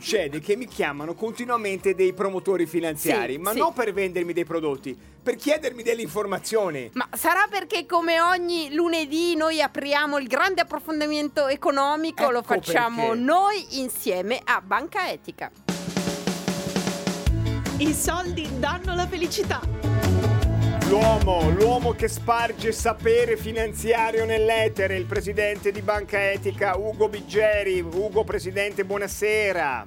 succede che mi chiamano continuamente dei promotori finanziari, Sì, ma sì. non per vendermi dei prodotti, per chiedermi delle informazioni. Ma sarà perché come ogni lunedì noi apriamo il grande approfondimento economico, lo Ecco facciamo perché. noi insieme a Banca Etica. I soldi danno la felicità. L'uomo, l'uomo che sparge sapere finanziario nell'etere, il presidente di Banca Etica, Ugo Biggeri. Ugo, presidente, buonasera.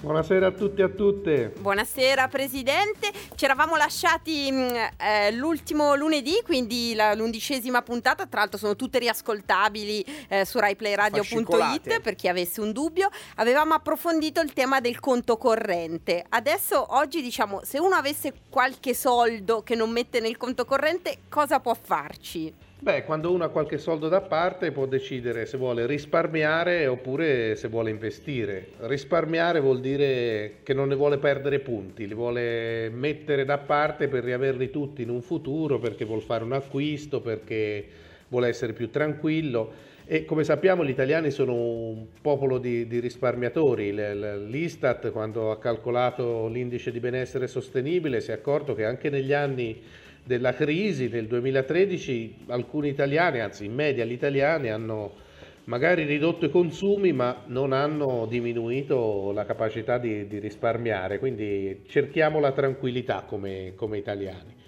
Buonasera a tutti e a tutte. Buonasera Presidente, ci eravamo lasciati mh, eh, l'ultimo lunedì, quindi la- l'undicesima puntata, tra l'altro sono tutte riascoltabili eh, su raiplayradio.it per chi avesse un dubbio. Avevamo approfondito il tema del conto corrente. Adesso oggi diciamo, se uno avesse qualche soldo che non mette nel conto corrente, cosa può farci? Beh, quando uno ha qualche soldo da parte può decidere se vuole risparmiare oppure se vuole investire. Risparmiare vuol dire che non ne vuole perdere punti, li vuole mettere da parte per riaverli tutti in un futuro, perché vuole fare un acquisto, perché vuole essere più tranquillo. E come sappiamo gli italiani sono un popolo di, di risparmiatori. L'Istat quando ha calcolato l'indice di benessere sostenibile si è accorto che anche negli anni della crisi del 2013 alcuni italiani, anzi in media gli italiani hanno magari ridotto i consumi ma non hanno diminuito la capacità di, di risparmiare, quindi cerchiamo la tranquillità come, come italiani.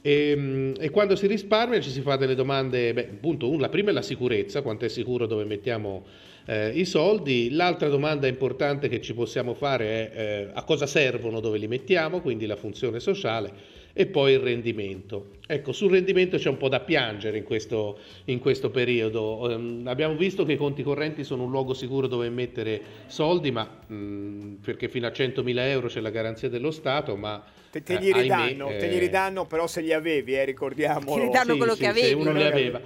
E, mm, e quando si risparmia ci si fa delle domande, beh, appunto, un- la prima è la sicurezza, quanto è sicuro dove mettiamo eh, i soldi, l'altra domanda importante che ci possiamo fare è eh, a cosa servono dove li mettiamo, quindi la funzione sociale e poi il rendimento. Ecco, sul rendimento c'è un po' da piangere in questo, in questo periodo. Ehm, abbiamo visto che i conti correnti sono un luogo sicuro dove mettere soldi, ma mh, perché fino a 100.000 euro c'è la garanzia dello Stato, ma Te, te eh, li ahimè, ridanno, te li eh, ridanno però se li avevi, eh, ricordiamolo. Ti ridanno quello che se avevi. uno li aveva.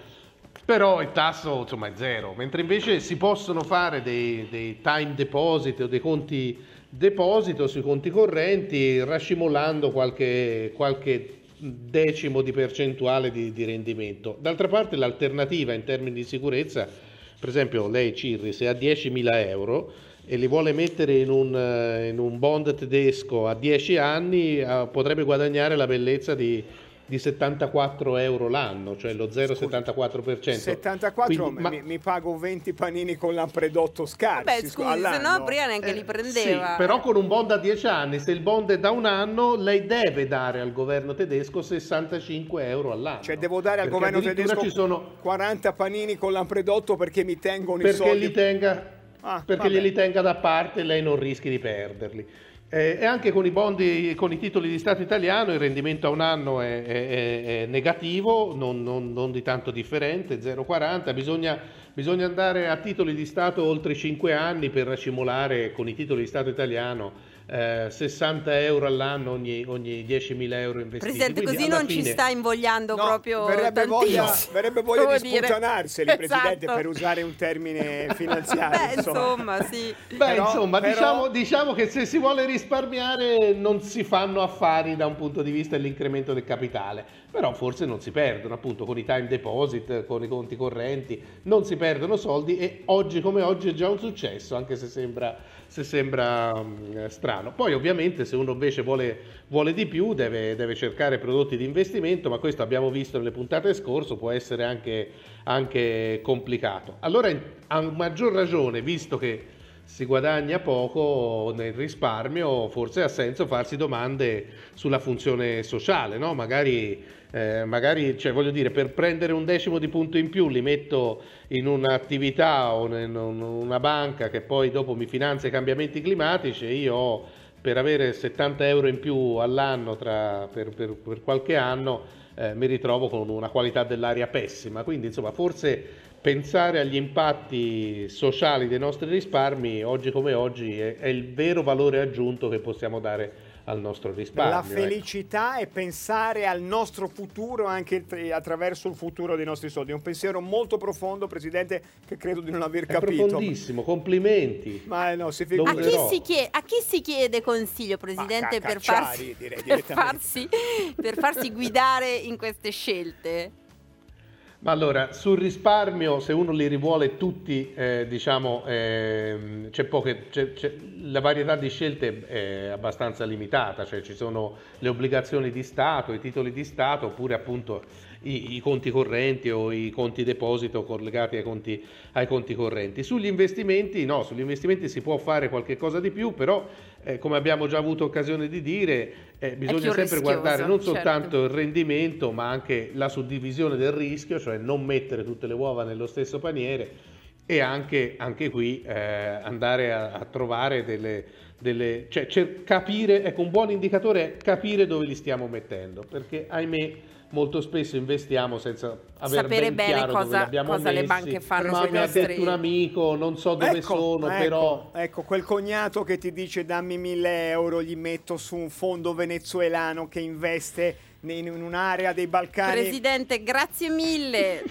Però il tasso insomma è zero, mentre invece si possono fare dei, dei time deposit o dei conti deposito sui conti correnti rascimolando qualche, qualche decimo di percentuale di, di rendimento. D'altra parte l'alternativa in termini di sicurezza, per esempio lei Cirri se ha 10.000 euro e li vuole mettere in un, in un bond tedesco a 10 anni, eh, potrebbe guadagnare la bellezza di, di 74 euro l'anno, cioè lo 0,74%. 74 Quindi, ma- mi, mi pago 20 panini con lampredotto scarsi Vabbè scusi, se no prima neanche li Eh, prendeva. Sì, però con un bond a 10 anni, se il bond è da un anno, lei deve dare al governo tedesco 65 euro all'anno. Cioè devo dare al Perché governo tedesco ci sono 40 panini con lampredotto perché mi tengono i perché soldi. li tenga, Ah, perché vabbè. glieli tenga da parte e lei non rischi di perderli. Eh, e anche con i bondi, con i titoli di Stato italiano il rendimento a un anno è, è- è- negativo, non, non- non di tanto differente, 0,40. Bisogna, bisogna andare a titoli di Stato oltre i 5 anni per racimolare con i titoli di Stato italiano eh, 60 euro all'anno ogni, ogni 10.000 euro investiti. Presidente, Quindi così non ci fine- sta invogliando No, proprio verrebbe voglia, tantissimo, verrebbe voglia devo di dire. sputtanarseli, Presidente, Esatto. per usare un termine finanziario. Beh, insomma, sì. Beh, Però- insomma, però- diciamo, diciamo che se si vuole risparmiare non si fanno affari da un punto di vista dell'incremento del capitale, però forse non si perdono, appunto, con i time deposit, con i conti correnti, non si perdono soldi e oggi come oggi è già un successo, anche se sembra, se sembra mm, strano. Poi ovviamente se uno invece vuole, vuole di più deve, deve cercare prodotti di investimento, ma questo abbiamo visto nelle puntate scorse, può essere anche, anche complicato. Allora, a maggior ragione, visto che si guadagna poco nel risparmio, forse ha senso farsi domande sulla funzione sociale, no? Magari, eh, magari cioè, voglio dire, per prendere un decimo di punto in più li metto in un'attività o in un- una banca che poi dopo mi finanzia i cambiamenti climatici e io ho, per avere 70 euro in più all'anno tra- per, per- per qualche anno eh, mi ritrovo con una qualità dell'aria pessima. Quindi, insomma, forse pensare agli impatti sociali dei nostri risparmi oggi come oggi è, è il vero valore aggiunto che possiamo dare al nostro risparmio. La ecco. felicità è pensare al nostro futuro anche tra- attraverso il futuro dei nostri soldi. È un pensiero molto profondo, Presidente, che credo di non aver È capito. profondissimo, complimenti. Ma eh, no, si A chi, si chiede, a chi si chiede consiglio, Presidente, per farsi, direi per, farsi, per farsi guidare in queste scelte? Ma allora, sul risparmio, se uno li rivuole tutti, eh, diciamo, eh, c'è poche, c'è, c'è, la varietà di scelte è abbastanza limitata, cioè ci sono le obbligazioni di Stato, i titoli di Stato, oppure appunto i, i conti correnti o i conti deposito collegati ai conti, ai conti correnti. Sugli investimenti, no, sugli investimenti si può fare qualche cosa di più, però eh, come abbiamo già avuto occasione di dire, eh, bisogna sempre guardare non certo. soltanto il rendimento, ma anche la suddivisione del rischio, cioè non mettere tutte le uova nello stesso paniere e anche, anche qui eh, andare a, a trovare delle, delle cioè, cioè, capire, ecco un buon indicatore è capire dove li stiamo mettendo, perché ahimè molto spesso investiamo senza avere Sapere ben bene cosa, cosa le banche fanno ma mi ha detto un amico non so dove ecco, sono ecco, però ecco quel cognato che ti dice dammi mille euro gli metto su un fondo venezuelano che investe in un'area dei Balcani Presidente grazie mille